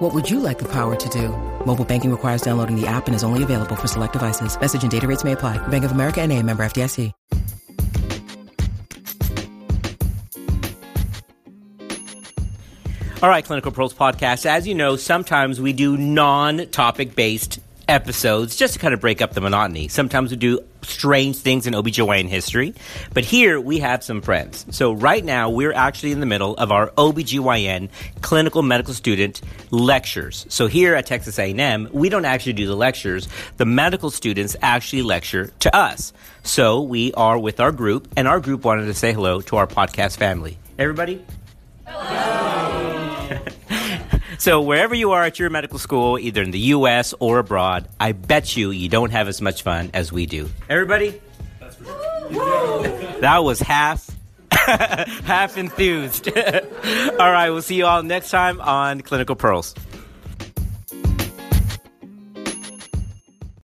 What would you like the power to do? Mobile banking requires downloading the app and is only available for select devices. Message and data rates may apply. Bank of America and a member FDIC. All right, Clinical Pearls Podcast. As you know, sometimes we do non topic based episodes just to kind of break up the monotony. Sometimes we do strange things in OBGYN history, but here we have some friends. So right now we're actually in the middle of our OBGYN clinical medical student lectures. So here at Texas A&M, we don't actually do the lectures. The medical students actually lecture to us. So we are with our group and our group wanted to say hello to our podcast family. Everybody? So wherever you are at your medical school, either in the U.S. or abroad, I bet you you don't have as much fun as we do. Everybody? that was half half enthused. all right, we'll see you all next time on Clinical Pearls.